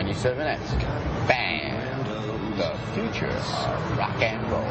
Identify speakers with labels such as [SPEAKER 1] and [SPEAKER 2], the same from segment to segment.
[SPEAKER 1] 97X. Band, the future of rock and roll.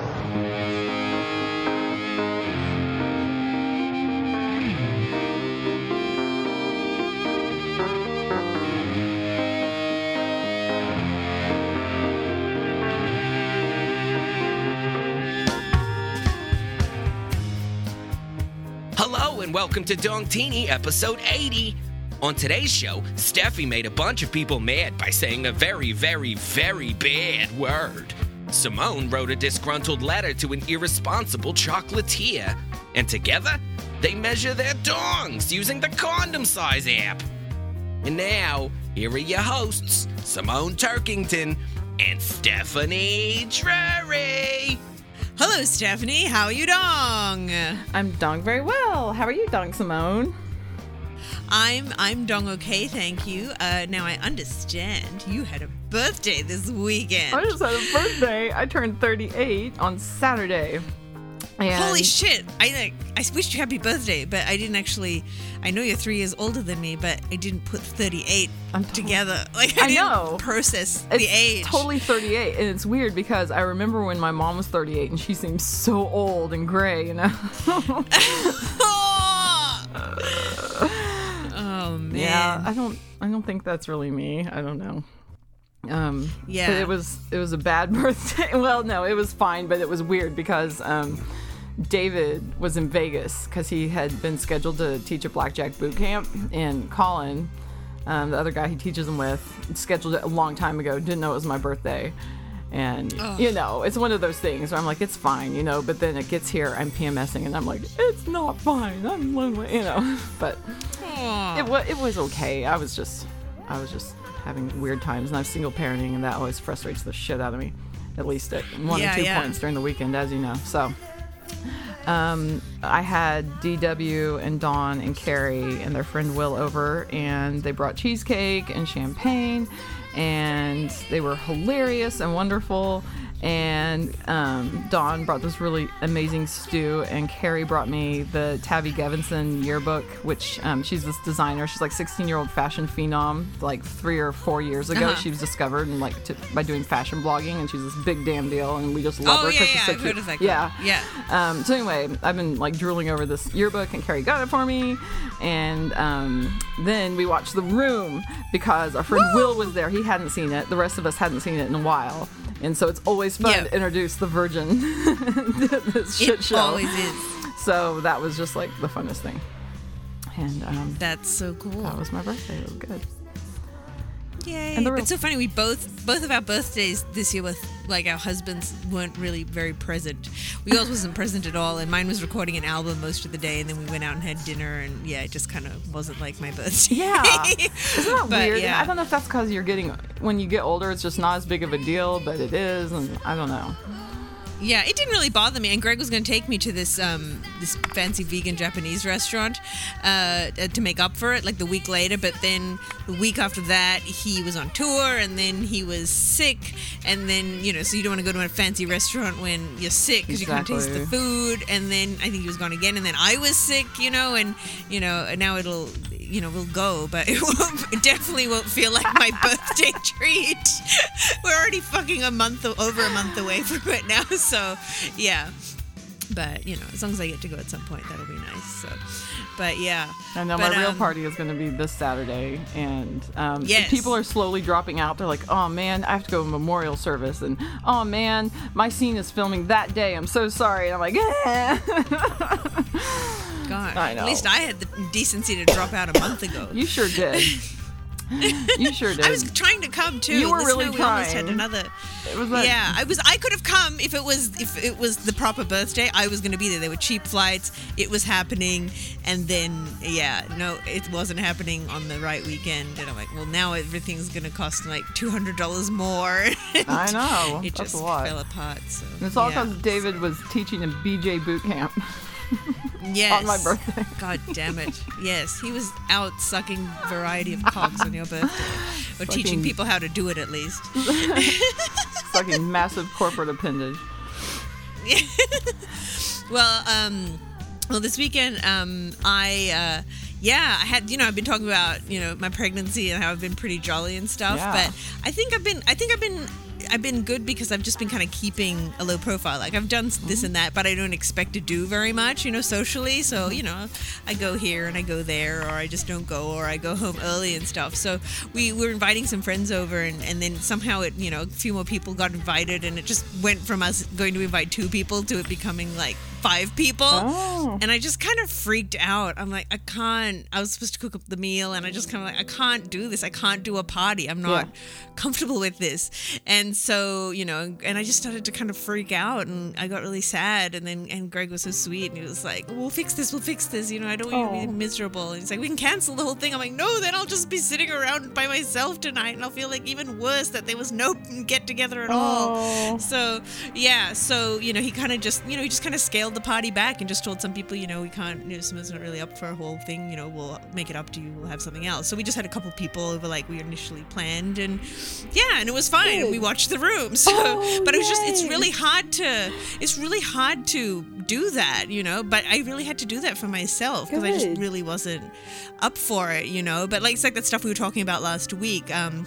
[SPEAKER 2] Hello and welcome to Dongtini episode 80. On today's show, Steffi made a bunch of people mad by saying a very, very, very bad word. Simone wrote a disgruntled letter to an irresponsible chocolatier. And together, they measure their dongs using the condom size app. And now, here are your hosts, Simone Turkington and Stephanie Drury.
[SPEAKER 3] Hello, Stephanie. How are you dong?
[SPEAKER 4] I'm dong very well. How are you, Dong Simone?
[SPEAKER 3] I'm I'm dong okay, thank you. Uh, now I understand you had a birthday this weekend.
[SPEAKER 4] I just had a birthday. I turned 38 on Saturday. And
[SPEAKER 3] Holy shit! I like I wished you happy birthday, but I didn't actually. I know you're three years older than me, but I didn't put 38
[SPEAKER 4] I'm to-
[SPEAKER 3] together. Like I,
[SPEAKER 4] I
[SPEAKER 3] didn't
[SPEAKER 4] know.
[SPEAKER 3] process
[SPEAKER 4] It's
[SPEAKER 3] the age.
[SPEAKER 4] totally 38, and it's weird because I remember when my mom was 38 and she seemed so old and gray, you know.
[SPEAKER 3] oh man.
[SPEAKER 4] yeah, I don't, I don't think that's really me. I don't know. Um,
[SPEAKER 3] Yeah.
[SPEAKER 4] it was, it was a bad birthday. well, no, it was fine, but it was weird because um, David was in Vegas because he had been scheduled to teach a blackjack boot camp, and Colin, um, the other guy he teaches him with, scheduled it a long time ago. Didn't know it was my birthday. And you know, it's one of those things where I'm like, it's fine, you know. But then it gets here, I'm PMSing, and I'm like, it's not fine. I'm lonely, you know. But it was it was okay. I was just I was just having weird times, and I'm single parenting, and that always frustrates the shit out of me. At least at one
[SPEAKER 3] Yeah,
[SPEAKER 4] or two
[SPEAKER 3] yeah.
[SPEAKER 4] points during the weekend, as you know. So. Um, I had DW and Dawn and Carrie and their friend Will over, and they brought cheesecake and champagne, and they were hilarious and wonderful. And um, Dawn brought this really amazing stew, and Carrie brought me the Tavi Gevinson yearbook, which um, she's this designer. She's like 16 year old fashion phenom. Like three or four years ago,
[SPEAKER 3] Uh-huh.
[SPEAKER 4] she was discovered and like to, by doing fashion blogging, and she's this big damn deal, and we just love
[SPEAKER 3] Oh
[SPEAKER 4] her
[SPEAKER 3] yeah,
[SPEAKER 4] she's
[SPEAKER 3] yeah.
[SPEAKER 4] so
[SPEAKER 3] I've
[SPEAKER 4] cute.
[SPEAKER 3] heard of that.
[SPEAKER 4] Yeah,
[SPEAKER 3] Yeah.
[SPEAKER 4] um, so anyway, I've been like drooling over this yearbook, and Carrie got it for me. And um, then we watched The Room because our friend Will was there. He hadn't seen it. The rest of us hadn't seen it in a while, and so it's always fun to introduce the Virgin to this shit
[SPEAKER 3] It
[SPEAKER 4] show.
[SPEAKER 3] always is.
[SPEAKER 4] So that was just like the funnest thing. And um,
[SPEAKER 3] That's so cool.
[SPEAKER 4] that was my birthday. It was good.
[SPEAKER 3] Yay!
[SPEAKER 4] And the real-
[SPEAKER 3] It's so funny. We both both of our birthdays this year with like our husbands weren't really very present. We yours wasn't present at all, and mine was recording an album most of the day, and then we went out and had dinner, and yeah, it just kind of wasn't like my birthday.
[SPEAKER 4] Yeah. Isn't that
[SPEAKER 3] But,
[SPEAKER 4] weird?
[SPEAKER 3] yeah.
[SPEAKER 4] I don't know if that's because you're getting when you get older, it's just not as big of a deal, but it is, and I don't know.
[SPEAKER 3] Yeah, it didn't really bother me. And Greg was going to take me to this um, this fancy vegan Japanese restaurant uh, to make up for it, like the week later. But then the week after that, he was on tour, and then he was sick. And then you know, so you don't want to go to a fancy restaurant when you're sick because you can't taste the food. And then I think he was gone again, and then I was sick, you know, and you know, and now it'll. You know, we'll go, but it, won't, it definitely won't feel like my birthday treat. We're already fucking a month, over a month away from it now, so yeah. But you know, as long as I get to go at some point, that'll be nice. So, but yeah.
[SPEAKER 4] I know
[SPEAKER 3] But,
[SPEAKER 4] my real
[SPEAKER 3] um,
[SPEAKER 4] party is going to be this Saturday, and um,
[SPEAKER 3] Yes.
[SPEAKER 4] people are slowly dropping out. They're like, "Oh man, I have to go to memorial service," and "Oh man, my scene is filming that day. I'm so sorry." And I'm like, eh.
[SPEAKER 3] God,
[SPEAKER 4] I know.
[SPEAKER 3] At least I had the decency to drop out a month ago.
[SPEAKER 4] "You sure did. you sure did."
[SPEAKER 3] I was trying to come too.
[SPEAKER 4] You were really
[SPEAKER 3] we almost had another.
[SPEAKER 4] it was like,
[SPEAKER 3] yeah, I was. I could have come if it was if it was the proper birthday. I was going to be there. There were cheap flights. It was happening, and then yeah, no, it wasn't happening on the right weekend. And I'm like, well, now everything's going to cost like two hundred dollars more.
[SPEAKER 4] I know.
[SPEAKER 3] it
[SPEAKER 4] That's
[SPEAKER 3] just
[SPEAKER 4] a lot.
[SPEAKER 3] fell apart. So
[SPEAKER 4] And it's all
[SPEAKER 3] yeah.
[SPEAKER 4] because David was teaching a BJ boot camp.
[SPEAKER 3] yes.
[SPEAKER 4] on my birthday.
[SPEAKER 3] God damn it! Yes, he was out sucking variety of cogs on your birthday, or teaching people how to do it at least.
[SPEAKER 4] Fucking massive corporate appendage.
[SPEAKER 3] Well, um, well, this weekend, um, I, uh, yeah, I had you know I've been talking about you know my pregnancy and how I've been pretty jolly and stuff,
[SPEAKER 4] Yeah.
[SPEAKER 3] but I think I've been I think I've been I've been good because I've just been kind of keeping a low profile. Like I've done
[SPEAKER 4] Mm-hmm.
[SPEAKER 3] this and that, but I don't expect to do very much, you know, socially. So you know, I go here and I go there, or I just don't go, or I go home early and stuff. So we were inviting some friends over, and, and then somehow it you know a few more people got invited, and it just went from us going to invite two people to it becoming like five people.
[SPEAKER 4] Oh.
[SPEAKER 3] And I just kind of freaked out. I'm like, I can't. I was supposed to cook up the meal, and I just kind of like, I can't do this. I can't do a party. I'm not
[SPEAKER 4] Yeah.
[SPEAKER 3] comfortable with this. And so, you know, and I just started to kind of freak out, and I got really sad. And then, and Greg was so sweet, and he was like, "We'll fix this. We'll fix this. You know, I don't want you to be miserable." And he's like, "We can cancel the whole thing." I'm like, "No, then I'll just be sitting around by myself tonight, and I'll feel like even worse that there was no get together at all."
[SPEAKER 4] Oh.
[SPEAKER 3] So yeah, so you know, he kind of just you know he just kind of scaled the party back and just told some people, you know, we can't, you know, someone's not really up for a whole thing. You know, we'll make it up to you. We'll have something else. So we just had a couple people over like we initially planned, and yeah, and it was fine.
[SPEAKER 4] Good.
[SPEAKER 3] We watched the room. So,
[SPEAKER 4] Oh,
[SPEAKER 3] but it was just it's really hard to it's really hard to do that, you know. But I really had to do that for myself because I just really wasn't up for it, you know. But like it's like that stuff we were talking about last week. Um,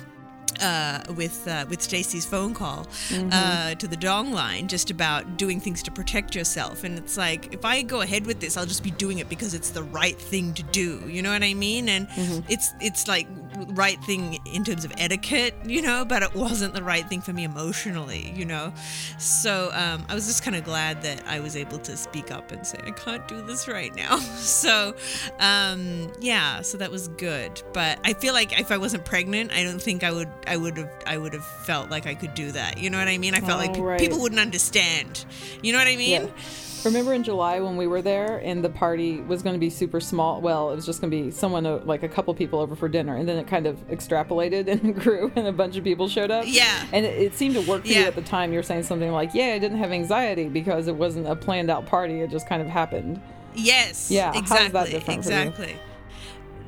[SPEAKER 3] uh, with uh, with Stacey's phone call uh, to the dong line, just about doing things to protect yourself. And it's like if I go ahead with this, I'll just be doing it because it's the right thing to do. You know what I mean? And it's it's like right thing in terms of etiquette, you know, but it wasn't the right thing for me emotionally, you know. So um, I was just kind of glad that I was able to speak up and say I can't do this right now. so um, yeah, so that was good. But I feel like if I wasn't pregnant, I don't think I would. I would have. I would have felt like I could do that. You know what I mean? I felt like
[SPEAKER 4] Oh,
[SPEAKER 3] pe-
[SPEAKER 4] right.
[SPEAKER 3] people wouldn't understand. You know what I mean?
[SPEAKER 4] Yeah. Remember in July when we were there and the party was going to be super small? Well, it was just going to be someone, uh, like a couple people over for dinner, and then it kind of extrapolated and grew, and a bunch of people showed up.
[SPEAKER 3] Yeah.
[SPEAKER 4] And it, it seemed to work for you at the time. You were saying something like, "Yeah, I didn't have anxiety because it wasn't a planned out party. It just kind of happened."
[SPEAKER 3] Yes.
[SPEAKER 4] Yeah, how is
[SPEAKER 3] Exactly.
[SPEAKER 4] that different for you?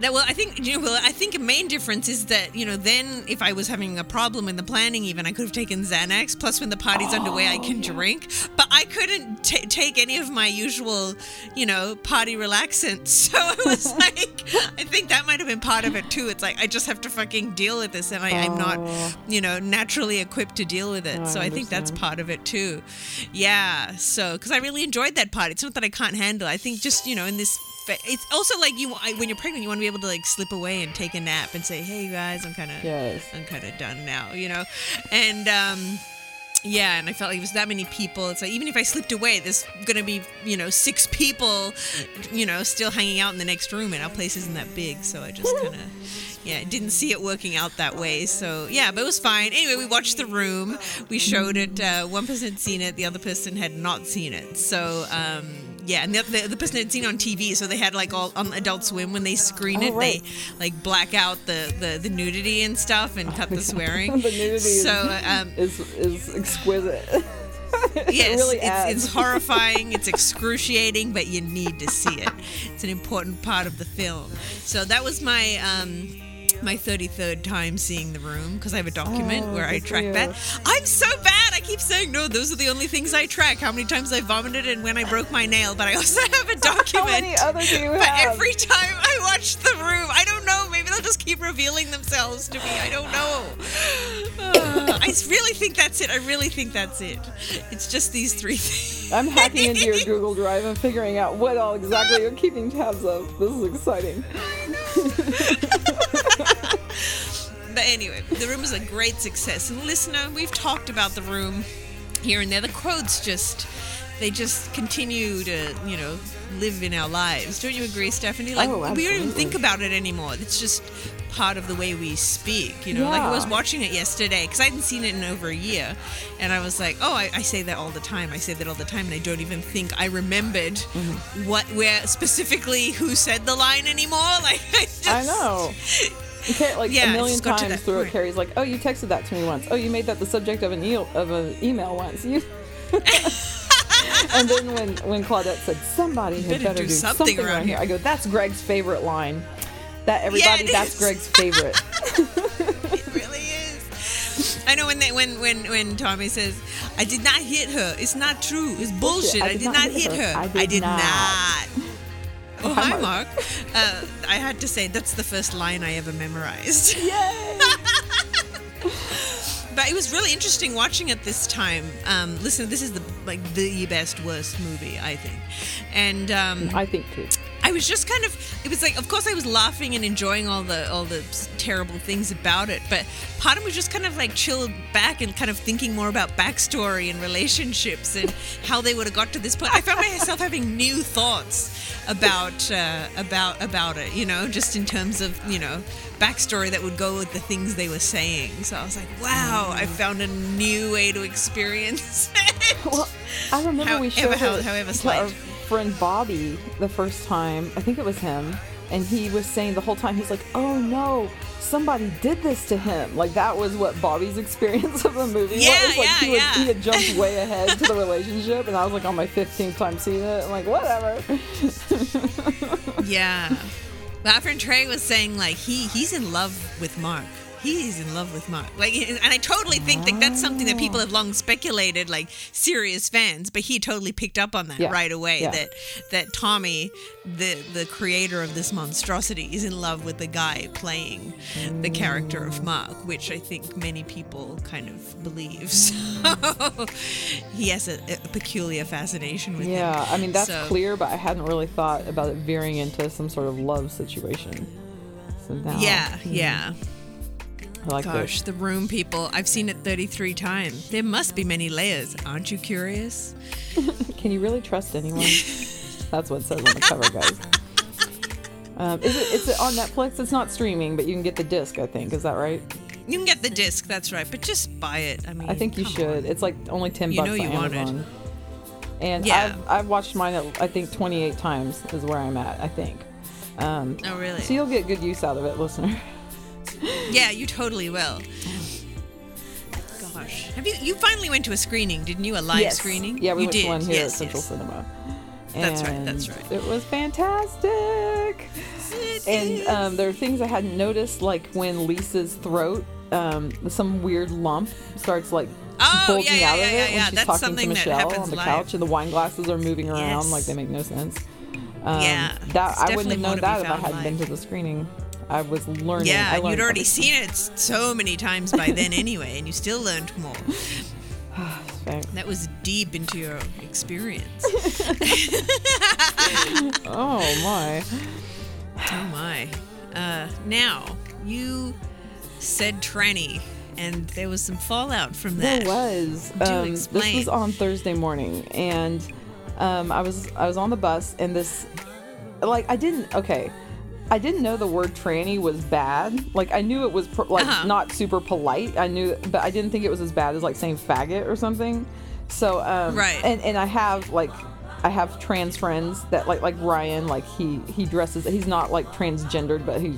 [SPEAKER 3] That, well, I think you know. Well, I think a main difference is that you know. Then, if I was having a problem in the planning, even I could have taken Xanax. Plus, when the party's underway, I
[SPEAKER 4] Oh,
[SPEAKER 3] can drink. But I couldn't ta take any of my usual, you know, party relaxants. So I was like, I think that might have been part of it too. It's like I just have to fucking deal with this, and I, I'm not,
[SPEAKER 4] Oh.
[SPEAKER 3] you know, naturally equipped to deal with it.
[SPEAKER 4] Oh, I
[SPEAKER 3] so I think that's part of it too. Yeah. So because I really enjoyed that part. It's not that I can't handle. I think just you know in this. It's also like you when you're pregnant, you want to be able to like slip away and take a nap and say, "Hey, you guys, I'm kind of,
[SPEAKER 4] Yes.
[SPEAKER 3] I'm kind of done now," you know, and um, yeah, and I felt like it was that many people. It's like even if I slipped away, there's gonna be you know six people, you know, still hanging out in the next room, and our place isn't that big, so I just kind of yeah didn't see it working out that way. So yeah, but it was fine. Anyway, we watched the room. We showed it. Uh, one person had seen it, the other person had not seen it. So. Um, yeah, and the, the, the person had seen it on TV, so they had like all on Adult Swim when they screen
[SPEAKER 4] Oh,
[SPEAKER 3] it,
[SPEAKER 4] right.
[SPEAKER 3] they like black out the, the the nudity and stuff and cut the swearing.
[SPEAKER 4] the nudity
[SPEAKER 3] so
[SPEAKER 4] is,
[SPEAKER 3] um,
[SPEAKER 4] is is exquisite. It
[SPEAKER 3] Yes,
[SPEAKER 4] really
[SPEAKER 3] it's, it's horrifying, it's excruciating, but you need to see it. It's an important part of the film. So that was my um, my 33rd time seeing The Room because I have a document
[SPEAKER 4] Oh,
[SPEAKER 3] where I track that. I'm so bad. I keep saying no. Those are the only things I track. How many times I vomited and when I broke my nail. But I also have a document.
[SPEAKER 4] How many other do you
[SPEAKER 3] But every time I watch The Room, I don't know. Maybe they'll just keep revealing themselves to me. I don't know. Uh, I really think that's it. I really think that's it. It's just these three things.
[SPEAKER 4] I'm hacking into your Google Drive and figuring out what all exactly you're keeping tabs of. This is exciting.
[SPEAKER 3] But anyway, the room is a great success. And listener, we've talked about the room here and there. The quotes just they just continue to, you know, live in our lives. Don't you agree, Stephanie? Like
[SPEAKER 4] Oh,
[SPEAKER 3] we don't even think about it anymore. It's just part of the way we speak. You know, like I was watching it yesterday because I hadn't seen it in over a year, and I was like, oh, I, I say that all the time. I say that all the time, and I don't even think I remembered
[SPEAKER 4] Mm-hmm.
[SPEAKER 3] what, where specifically who said the line anymore. Like I just,
[SPEAKER 4] I know. Okay, like
[SPEAKER 3] Yeah,
[SPEAKER 4] a million
[SPEAKER 3] just got to
[SPEAKER 4] times through it,
[SPEAKER 3] point.
[SPEAKER 4] Carrie's like, "Oh, you texted that to me once. Oh, you made that the subject of an email of an email once." You. and then when when Claudette said somebody had
[SPEAKER 3] Better
[SPEAKER 4] better,
[SPEAKER 3] do
[SPEAKER 4] do,
[SPEAKER 3] something
[SPEAKER 4] something,
[SPEAKER 3] around
[SPEAKER 4] here,
[SPEAKER 3] here.
[SPEAKER 4] I go, "That's Greg's favorite line." That everybody,
[SPEAKER 3] it
[SPEAKER 4] that's
[SPEAKER 3] is.
[SPEAKER 4] Greg's favorite.
[SPEAKER 3] It really is. I know when they when when when Tommy says, "I did not hit her. It's not true. It's bullshit. I, did, not, hit her.
[SPEAKER 4] I did not."
[SPEAKER 3] not." Oh, hi, Mark. Uh, I had to say that's the first line I ever memorized.
[SPEAKER 4] Yay!
[SPEAKER 3] but it was really interesting watching it this time. Um, listen, this is the like the best worst movie I think, and um,
[SPEAKER 4] I think too.
[SPEAKER 3] I was just kind of it was like of course I was laughing and enjoying all the all the terrible things about it, but part of me was just kind of like chilled back and kind of thinking more about backstory and relationships and how they would have got to this point. I found myself having new thoughts about uh, about about it, you know, just in terms of you know backstory that would go with the things they were saying. So I was like, wow, I found a new way to experience it.
[SPEAKER 4] Well, I remember
[SPEAKER 3] How-
[SPEAKER 4] we showed
[SPEAKER 3] ever- how- however slight.
[SPEAKER 4] Friend Bobby the first time. I think it was him, and he was saying the whole time he's like, "Oh no." Somebody did this to him. Like that was what Bobby's experience of the movie
[SPEAKER 3] Yeah,
[SPEAKER 4] was. Like
[SPEAKER 3] yeah,
[SPEAKER 4] he, was,
[SPEAKER 3] yeah.
[SPEAKER 4] he had jumped way ahead to the relationship, and I was like on my 15th time seeing it. I'm like, whatever.
[SPEAKER 3] Yeah. Friend Trey was saying like he he's in love with Mark. He's in love with Mark. Like and I totally think that that's something that people have long speculated, like serious fans, but he totally picked up on that
[SPEAKER 4] Yeah.
[SPEAKER 3] right away
[SPEAKER 4] Yeah.
[SPEAKER 3] that that Tommy, the the creator of this monstrosity, is in love with the guy playing the character of Mark, which I think many people kind of believe. So he has a, a peculiar fascination with him.
[SPEAKER 4] Yeah, I mean that's
[SPEAKER 3] So-
[SPEAKER 4] clear, but I hadn't really thought about it veering into some sort of love situation. So now,
[SPEAKER 3] Yeah, hmm. yeah.
[SPEAKER 4] I like
[SPEAKER 3] Gosh, the room people. I've seen it 33 times. There must be many layers. Aren't you curious?
[SPEAKER 4] Can you really trust anyone? That's what it says on the cover, guys. Um, is it? Is it on Netflix? It's not streaming, but you can get the disc. I think is that right?
[SPEAKER 3] You can get the disc, that's right, but just buy it. I mean,
[SPEAKER 4] I think you should.
[SPEAKER 3] on.
[SPEAKER 4] It's like only ten
[SPEAKER 3] You
[SPEAKER 4] bucks
[SPEAKER 3] know you
[SPEAKER 4] on
[SPEAKER 3] want it.
[SPEAKER 4] And
[SPEAKER 3] Yeah.
[SPEAKER 4] I've I've watched mine. At, I think twenty eight times is where I'm at. I think. Um,
[SPEAKER 3] Oh, really?
[SPEAKER 4] so you'll get good use out of it, listener.
[SPEAKER 3] Yeah, you totally will. Gosh, have you? You finally went to a screening, didn't you? A live
[SPEAKER 4] Yes.
[SPEAKER 3] screening?
[SPEAKER 4] Yeah, we
[SPEAKER 3] you
[SPEAKER 4] went
[SPEAKER 3] did.
[SPEAKER 4] to one here
[SPEAKER 3] yes,
[SPEAKER 4] at Central
[SPEAKER 3] yes.
[SPEAKER 4] Cinema.
[SPEAKER 3] That's right, that's right.
[SPEAKER 4] It was fantastic. And um, there are things I hadn't noticed, like when Lisa's throat, um, some weird lump starts like
[SPEAKER 3] Oh,
[SPEAKER 4] bulging
[SPEAKER 3] yeah, yeah,
[SPEAKER 4] out of
[SPEAKER 3] yeah,
[SPEAKER 4] it when she's
[SPEAKER 3] That's
[SPEAKER 4] talking to Michelle on the
[SPEAKER 3] live.
[SPEAKER 4] couch, and the wine glasses are moving around like they make no sense. Um,
[SPEAKER 3] Yeah,
[SPEAKER 4] that I wouldn't have known that if I hadn't been to the screening. I was learning.
[SPEAKER 3] Yeah, you'd already
[SPEAKER 4] everything.
[SPEAKER 3] seen it so many times by then anyway, and you still learned more. That was deep into your experience.
[SPEAKER 4] Oh my!
[SPEAKER 3] Oh my. Uh, now, you said tranny, and there was some fallout from that.
[SPEAKER 4] There was.
[SPEAKER 3] Do
[SPEAKER 4] Um, this was on Thursday morning, and um, I was I was on the bus, and this, like, I didn't. Okay, I didn't know the word tranny was bad. Like, I knew it was pr- like
[SPEAKER 3] Uh-huh.
[SPEAKER 4] not super polite. I knew, but I didn't think it was as bad as like saying faggot or something. So, um,
[SPEAKER 3] Right.
[SPEAKER 4] And and I have like. I have trans friends that like like Ryan like he he dresses he's not like transgendered but he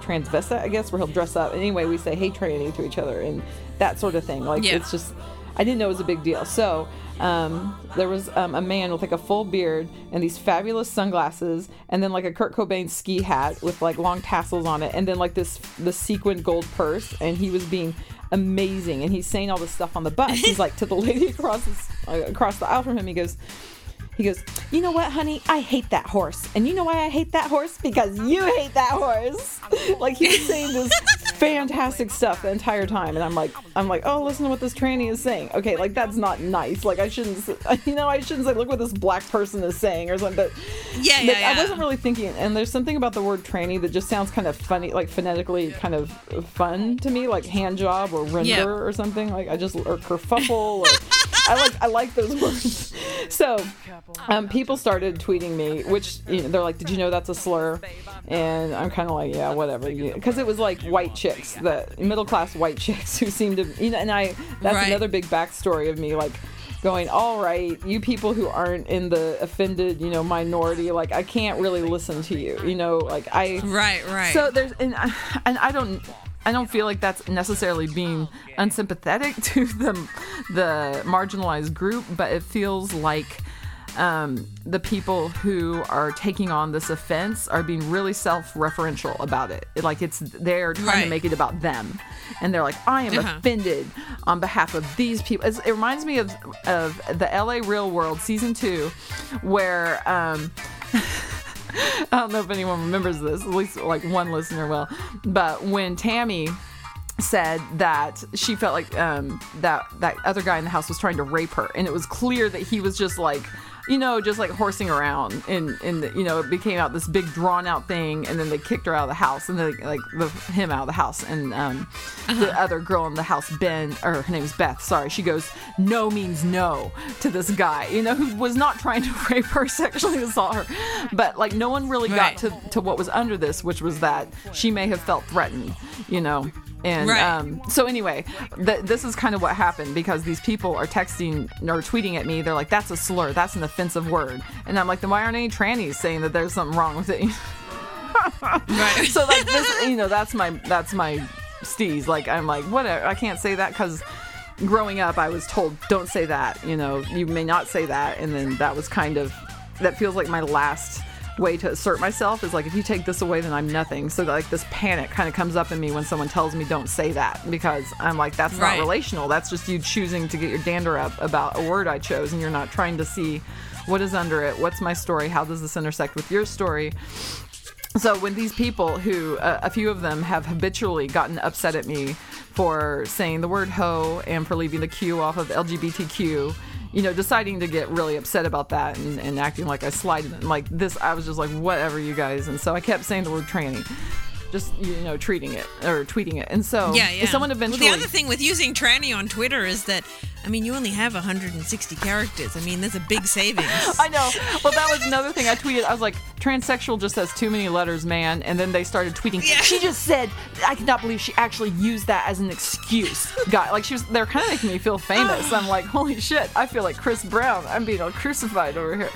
[SPEAKER 4] transvestite I guess where he'll dress up anyway we say hey tranny to each other and that sort of thing like
[SPEAKER 3] Yeah.
[SPEAKER 4] it's just I didn't know it was a big deal. So um, there was um, a man with like a full beard and these fabulous sunglasses, and then like a Kurt Cobain ski hat with like long tassels on it, and then like this the sequined gold purse, and he was being amazing, and he's saying all this stuff on the bus. He's like to the lady across the, uh, across the aisle from him. He goes. He goes, You know what, honey? I hate that horse. And you know why I hate that horse? Because you hate that horse. like he was saying this fantastic stuff the entire time. And I'm like, I'm like, oh, listen to what this tranny is saying. Okay, like that's not nice. Like I shouldn't, you know, I shouldn't say, look what this black person is saying or something. But
[SPEAKER 3] Yeah,
[SPEAKER 4] but
[SPEAKER 3] yeah,
[SPEAKER 4] I wasn't really thinking. And there's something about the word tranny that just sounds kind of funny, like phonetically kind of fun to me, like hand job or render
[SPEAKER 3] Yeah.
[SPEAKER 4] or something. Like I just or kerfuffle. Or, I like I like those words. So um, people started tweeting me, which you know, they're like, "Did you know that's a slur?" And I'm kind of like, "Yeah, whatever," because it was like white chicks, the middle class white chicks who seem to, you know. And I that's
[SPEAKER 3] Right.
[SPEAKER 4] another big backstory of me, like going, "All right, you people who aren't in the offended, you know, minority, like I can't really listen to you, you know, like I."
[SPEAKER 3] Right, right.
[SPEAKER 4] So there's and I, and I don't I don't feel like that's necessarily being unsympathetic to the the marginalized group, but it feels like um, the people who are taking on this offense are being really self-referential about it. Like it's they're trying to make it about them, and they're like, "I am
[SPEAKER 3] Uh-huh.
[SPEAKER 4] offended on behalf of these people." It's, it reminds me of of the L.A. Real World season two, where. Um, I don't know if anyone remembers this. At least like one listener will. But when Tammy said that she felt like um, that that other guy in the house was trying to rape her, and it was clear that he was just like you know, just like horsing around, and and you know, it became out this big drawn out thing, and then they kicked her out of the house, and then like the, him out of the house, and um, the other girl in the house, Ben, or her name's Beth. Sorry, she goes, no means no to this guy, you know, who was not trying to rape her, sexually assault her, but like no one really
[SPEAKER 3] Right.
[SPEAKER 4] got to to what was under this, which was that she may have felt threatened, you know. And
[SPEAKER 3] Right.
[SPEAKER 4] um, so anyway, th- this is kind of what happened because these people are texting or tweeting at me. They're like, "That's a slur. That's an offensive word." And I'm like, "Then why aren't any trannies saying that there's something wrong with it?"
[SPEAKER 3] Right.
[SPEAKER 4] so like this, you know, that's my that's my steez. Like I'm like, whatever. I can't say that because growing up, I was told, "Don't say that." You know, you may not say that, and then that was kind of that feels like my last way to assert myself is like if you take this away then i'm nothing. So like this panic kind of comes up in me when someone tells me don't say that because i'm like that's
[SPEAKER 3] Right.
[SPEAKER 4] not relational. That's just you choosing to get your dander up about a word i chose and you're not trying to see what is under it what's my story how does this intersect with your story? So when these people who uh, a few of them have habitually gotten upset at me for saying the word ho and for leaving the q off of lgbtq you know deciding to get really upset about that and, and acting like i and like this i was just like whatever you guys. And so i kept saying the word tranny just you know treating it or tweeting it. And so
[SPEAKER 3] Yeah, yeah.
[SPEAKER 4] someone eventually
[SPEAKER 3] Well, the other thing with using tranny on Twitter is that, I mean, you only have 160 characters. I mean, there's a big savings.
[SPEAKER 4] I know. Well, that was another thing I tweeted. I was like, transsexual just has too many letters, man. And then they started tweeting.
[SPEAKER 3] Yeah.
[SPEAKER 4] She just said, I cannot believe she actually used that as an excuse. God, like she was, they're kind of making me feel famous. I'm like, holy shit, I feel like Chris Brown. I'm being all crucified over here.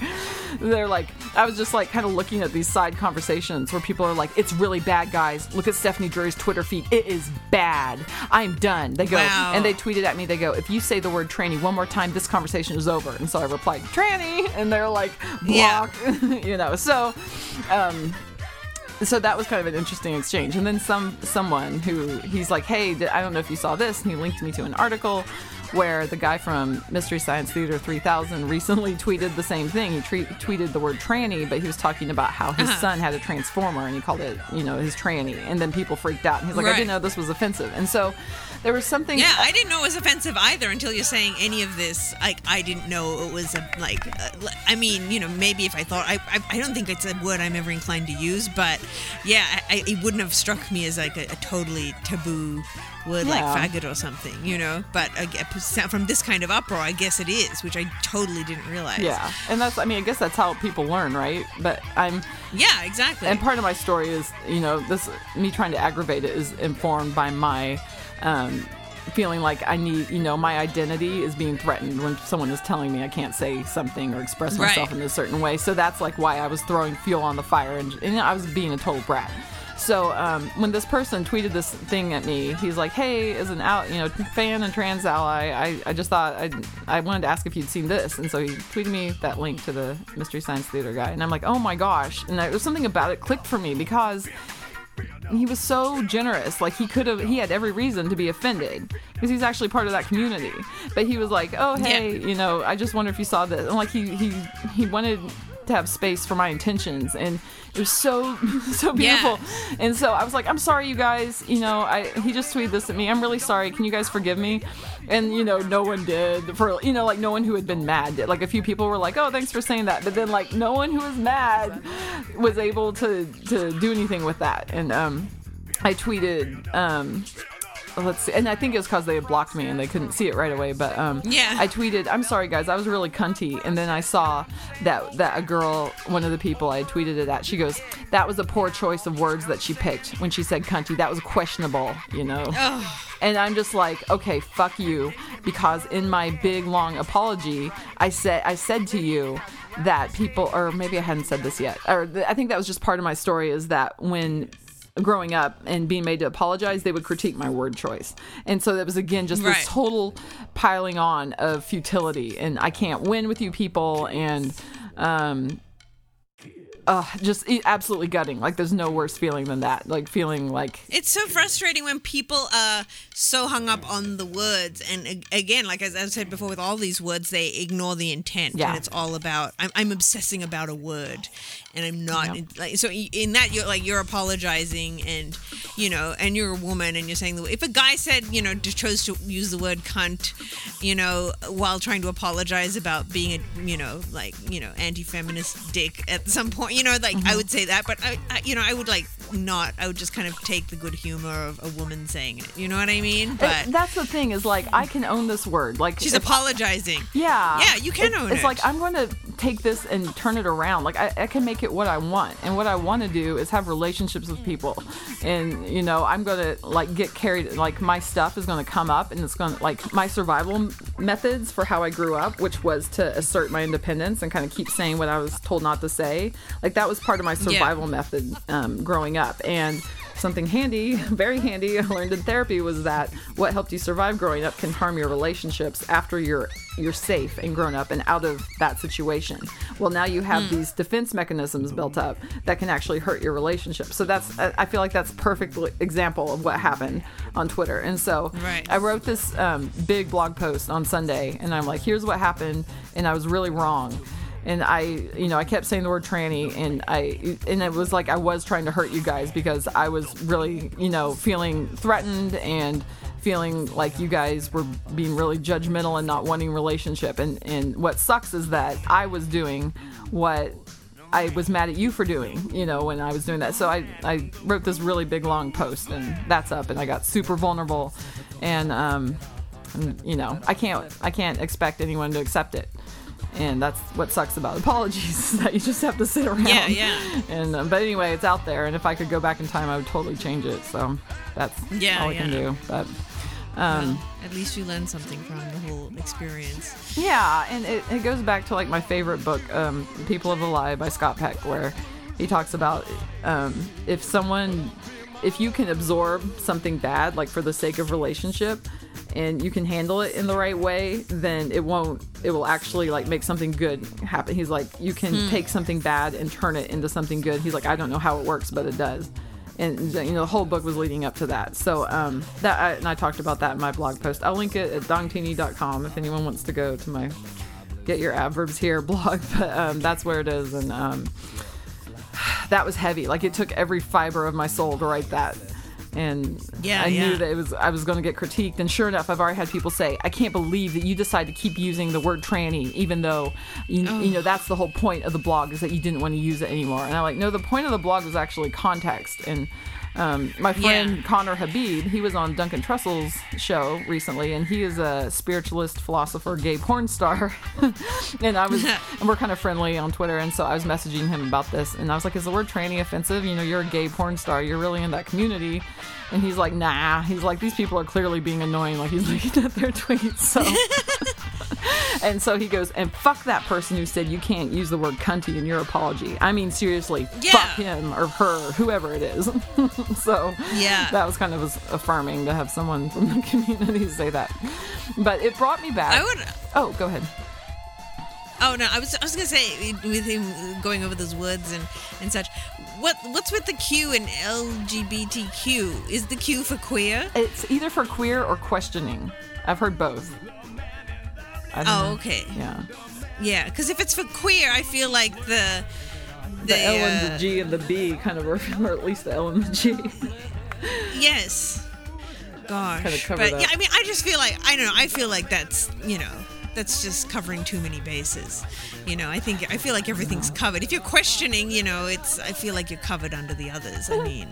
[SPEAKER 4] They're like, I was just like kind of looking at these side conversations where people are like, it's really bad, guys. Look at Stephanie Drury's Twitter feed. It is bad. I'm done. They go,
[SPEAKER 3] Wow.
[SPEAKER 4] and they tweeted at me. They go, if you say the word tranny one more time, this conversation is over. And so I replied, tranny, and they're like,
[SPEAKER 3] Yeah.
[SPEAKER 4] block, you know. So, um, so that was kind of an interesting exchange. And then some someone who he's like, hey, I don't know if you saw this, and he linked me to an article where the guy from Mystery Science Theater 3000 recently tweeted the same thing. He tre- tweeted the word tranny, but he was talking about how his
[SPEAKER 3] Uh-huh.
[SPEAKER 4] son had a transformer and he called it, you know, his tranny. And then people freaked out. And he's like, I didn't know this was offensive. And so there was something.
[SPEAKER 3] Yeah, I didn't know it was offensive either until you're saying any of this. Like, I didn't know it was a, like. Uh, I mean, you know, maybe if I thought, I, I, I don't think it's a word I'm ever inclined to use, but yeah, I, I, it wouldn't have struck me as like a, a totally taboo word
[SPEAKER 4] Yeah.
[SPEAKER 3] like faggot or something, you know. But guess, from this kind of uproar, I guess it is, which I totally didn't realize.
[SPEAKER 4] Yeah, and that's I mean I guess that's how people learn, right? But I'm
[SPEAKER 3] Yeah, exactly.
[SPEAKER 4] and part of my story is you know this me trying to aggravate it is informed by my um, feeling like I need you know my identity is being threatened when someone is telling me I can't say something or express myself
[SPEAKER 3] Right.
[SPEAKER 4] in a certain way. So that's like why I was throwing fuel on the fire and, and I was being a total brat. So um, when this person tweeted this thing at me, he's like, "Hey, as an out, you know, fan and trans ally, I, I just thought I I wanted to ask if you'd seen this." And so he tweeted me that link to the Mystery Science Theater guy, and I'm like, "Oh my gosh!" And there was something about it clicked for me because he was so generous. Like he could have, he had every reason to be offended because he's actually part of that community. But he was like, "Oh hey, you know, I just wonder if you saw this." And like he he he wanted to have space for my intentions, and it was so so beautiful. And so I was like, "I'm sorry, you guys. You know, I he just tweeted this at me. I'm really sorry. Can you guys forgive me?" And you know, no one did. For you know, like no one who had been mad. Did. Like a few people were like, "Oh, thanks for saying that," but then like no one who was mad was able to to do anything with that. And um, I tweeted um. Let's see, and I think it was because they had blocked me and they couldn't see it right away. But um,
[SPEAKER 3] Yeah.
[SPEAKER 4] I tweeted, "I'm sorry, guys, I was really cunty." And then I saw that that a girl, one of the people I had tweeted it at, she goes, "That was a poor choice of words that she picked when she said cunty. That was questionable, you know." And I'm just like, okay, fuck you, because in my big long apology, I said I said to you that people, or maybe I hadn't said this yet, or th- I think that was just part of my story is that when growing up and being made to apologize, they would critique my word choice, and so that was again just
[SPEAKER 3] Right.
[SPEAKER 4] this total piling on of futility, and I can't win with you people, and um, uh, just absolutely gutting. Like there's no worse feeling than that. Like feeling like
[SPEAKER 3] It's so frustrating when people are so hung up on the words, and again, like as I said before, with all these words, they ignore the intent,
[SPEAKER 4] Yeah.
[SPEAKER 3] and it's all about I'm, I'm obsessing about a word, and I'm not
[SPEAKER 4] Yep.
[SPEAKER 3] like so. In that, you're like you're apologizing, and you know, and you're a woman, and you're saying the if a guy said you know chose to use the word cunt, you know, while trying to apologize about being a you know like you know anti-feminist dick at some point, you know, like
[SPEAKER 4] Mm-hmm.
[SPEAKER 3] I would say that, but I, I you know I would like not. I would just kind of take the good humor of a woman saying it. You know what I mean?
[SPEAKER 4] It-
[SPEAKER 3] But
[SPEAKER 4] that's the thing is like I can own this word. Like
[SPEAKER 3] she's
[SPEAKER 4] if-
[SPEAKER 3] apologizing.
[SPEAKER 4] Yeah.
[SPEAKER 3] Yeah, you can
[SPEAKER 4] It's-
[SPEAKER 3] own
[SPEAKER 4] It's
[SPEAKER 3] it.
[SPEAKER 4] It's like I'm going to take this and turn it around. Like I, I can make it what I want, and what I want to do is have relationships with people, and you know I'm going to like get carried. Like my stuff is going to come up, and it's going to like my survival methods for how I grew up, which was to assert my independence and kind of keep saying what I was told not to say. Like that was part of my survival method um, growing up, and something handy, very handy, I learned in therapy was that what helped you survive growing up can harm your relationships after you're you're safe and grown up and out of that situation. Well, now you have these defense mechanisms built up that can actually hurt your relationship. So that's I I feel like that's perfect example of what happened on Twitter. And so
[SPEAKER 3] Right.
[SPEAKER 4] I wrote this um, big blog post on Sunday, and I'm like, here's what happened, and I was really wrong and I, you know, I kept saying the word tranny, and I, and it was like I was trying to hurt you guys because I was really, you know, feeling threatened and feeling like you guys were being really judgmental and not wanting relationship. And and what sucks is that I was doing what I was mad at you for doing, you know, when I was doing that. So I, I wrote this really big long post, and that's up, and I got super vulnerable, and um, and, you know, I can't I can't expect anyone to accept it and that's what sucks about apologies is that you just have to sit around.
[SPEAKER 3] Yeah, yeah.
[SPEAKER 4] And uh, but anyway, it's out there, and if I could go back in time, I would totally change it. So that's
[SPEAKER 3] Yeah,
[SPEAKER 4] all I can do. But um,
[SPEAKER 3] At least you learned something from the whole experience.
[SPEAKER 4] yeah, and it, it goes back to like my favorite book, um, People of the Lie by Scott Peck, where he talks about um, if someone, if you can absorb something bad, like for the sake of relationship, and you can handle it in the right way, then it won't, it will actually like make something good happen. He's like, you can take something bad and turn it into something good. He's like, I don't know how it works, but it does. And you know the whole book was leading up to that. So um, that I, and I talked about that in my blog post. I'll link it at dongtini.com if anyone wants to go to my get your adverbs here blog. But um, that's where it is, and um, that was heavy. Like it took every fiber of my soul to write that. And
[SPEAKER 3] Yeah,
[SPEAKER 4] I knew that it was I was going to get critiqued. And sure enough, I've already had people say, "I can't believe that you decide to keep using the word tranny, even though you,
[SPEAKER 3] Oh.
[SPEAKER 4] you know that's the whole point of the blog is that you didn't want to use it anymore." And I'm like, "No, the point of the blog was actually context." And um, my friend
[SPEAKER 3] Yeah.
[SPEAKER 4] Conner Habib, he was on Duncan Trussell's show recently, and he is a spiritualist, philosopher, gay porn star. and I was, and we're kind of friendly on Twitter, and so I was messaging him about this, and I was like, "Is the word tranny offensive? You know, you're a gay porn star. You're really in that community." And he's like, "Nah." He's like, "These people are clearly being annoying." Like he's looking at their tweets, so. And so he goes, and fuck that person who said you can't use the word cunty in your apology. I mean, seriously,
[SPEAKER 3] Yeah.
[SPEAKER 4] fuck him or her, whoever it is. so
[SPEAKER 3] Yeah.
[SPEAKER 4] that was kind of affirming to have someone from the community say that. But it brought me back.
[SPEAKER 3] I would.
[SPEAKER 4] Oh, go ahead.
[SPEAKER 3] Oh no, I was I was gonna say with him going over those words and and such. What what's with the Q in LGBTQ? Is the Q for queer?
[SPEAKER 4] It's either for queer or questioning. I've heard both. I don't
[SPEAKER 3] Oh,
[SPEAKER 4] know.
[SPEAKER 3] okay.
[SPEAKER 4] Yeah.
[SPEAKER 3] Yeah, because if it's for queer, I feel like the the,
[SPEAKER 4] The L and
[SPEAKER 3] uh,
[SPEAKER 4] the G and the B kind of, or at least the L and the G.
[SPEAKER 3] Yes. Gosh.
[SPEAKER 4] Kinda cover
[SPEAKER 3] but
[SPEAKER 4] that.
[SPEAKER 3] yeah, I mean, I just feel like I don't know. I feel like that's you know that's just covering too many bases. You know, I think I feel like everything's covered. If you're questioning, you know, it's I feel like you're covered under the others. I mean.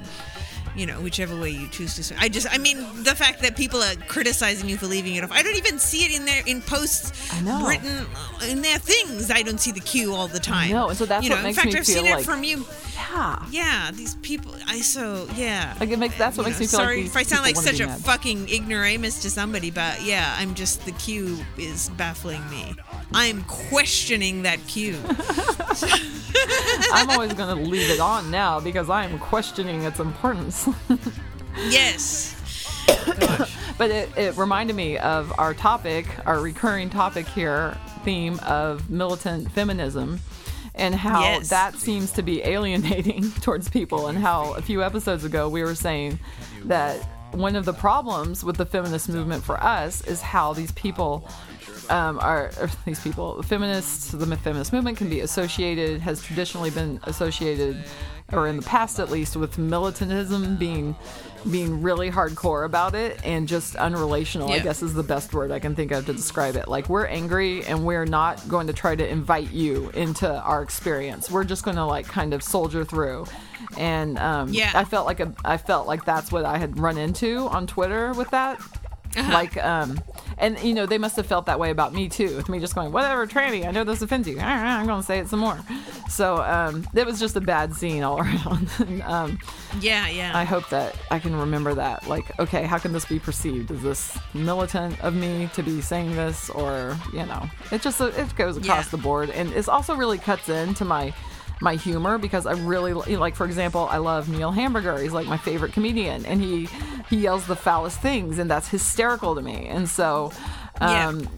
[SPEAKER 3] You know, whichever way you choose to. say. I just, I mean, the fact that people are criticizing you for leaving it off. I don't even see it in their in posts written uh, in their things. I don't see the Q all the time.
[SPEAKER 4] and so that's
[SPEAKER 3] you
[SPEAKER 4] what
[SPEAKER 3] know,
[SPEAKER 4] makes
[SPEAKER 3] in fact,
[SPEAKER 4] me
[SPEAKER 3] I've
[SPEAKER 4] feel
[SPEAKER 3] seen
[SPEAKER 4] like-
[SPEAKER 3] it from you.
[SPEAKER 4] Yeah.
[SPEAKER 3] Yeah, these people. I so yeah.
[SPEAKER 4] Like it makes that's what
[SPEAKER 3] You
[SPEAKER 4] makes
[SPEAKER 3] know,
[SPEAKER 4] me feel
[SPEAKER 3] sorry
[SPEAKER 4] like
[SPEAKER 3] if I sound like such a
[SPEAKER 4] mad. fucking.
[SPEAKER 3] ignoramus to somebody, but yeah, I'm just the Q is baffling me. I'm questioning that Q.
[SPEAKER 4] I'm always going to leave it on now because I am questioning its importance.
[SPEAKER 3] yes.
[SPEAKER 4] but it, it reminded me of our topic, our recurring topic here, theme of militant feminism. and how
[SPEAKER 3] Yes.
[SPEAKER 4] that seems to be alienating towards people, and how a few episodes ago we were saying that one of the problems with the feminist movement for us is how these people um, are these people feminists the feminist movement can be associated has traditionally been associated or in the past at least with militantism being being really hardcore about it and just unrelational i guess is the best word i can think of to describe it. Like we're angry and we're not going to try to invite you into our experience. We're just going to like kind of soldier through. And um,
[SPEAKER 3] Yeah.
[SPEAKER 4] i felt like a, i felt like that's what i had run into on twitter with that
[SPEAKER 3] Uh-huh.
[SPEAKER 4] like um and you know they must have felt that way about me too with me just going whatever tranny i know this offends you i'm gonna say it some more so um it was just a bad scene all around And, um
[SPEAKER 3] Yeah, yeah.
[SPEAKER 4] i hope that i can remember that like okay how can this be perceived is this militant of me to be saying this or you know it just it goes across
[SPEAKER 3] Yeah.
[SPEAKER 4] the board and it also really cuts into my my humor because I really like for example I love Neil Hamburger he's like my favorite comedian and he he yells the foulest things and that's hysterical to me and so
[SPEAKER 3] Yeah.
[SPEAKER 4] Um,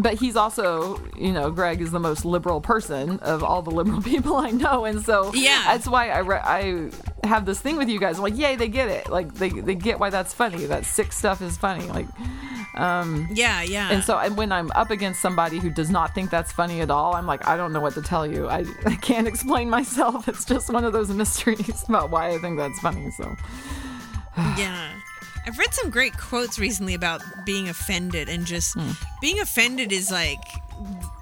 [SPEAKER 4] but he's also you know Greg is the most liberal person of all the liberal people I know and so
[SPEAKER 3] Yeah.
[SPEAKER 4] that's why I re- I have this thing with you guys I'm like yay they get it like they they get why that's funny that sick stuff is funny like um,
[SPEAKER 3] yeah, yeah.
[SPEAKER 4] and so and when I'm up against somebody who does not think that's funny at all, I'm like, I don't know what to tell you. I, I can't explain myself. It's just one of those mysteries about why I think that's funny. So
[SPEAKER 3] Yeah. I've read some great quotes recently about being offended and just
[SPEAKER 4] Hmm.
[SPEAKER 3] being offended is like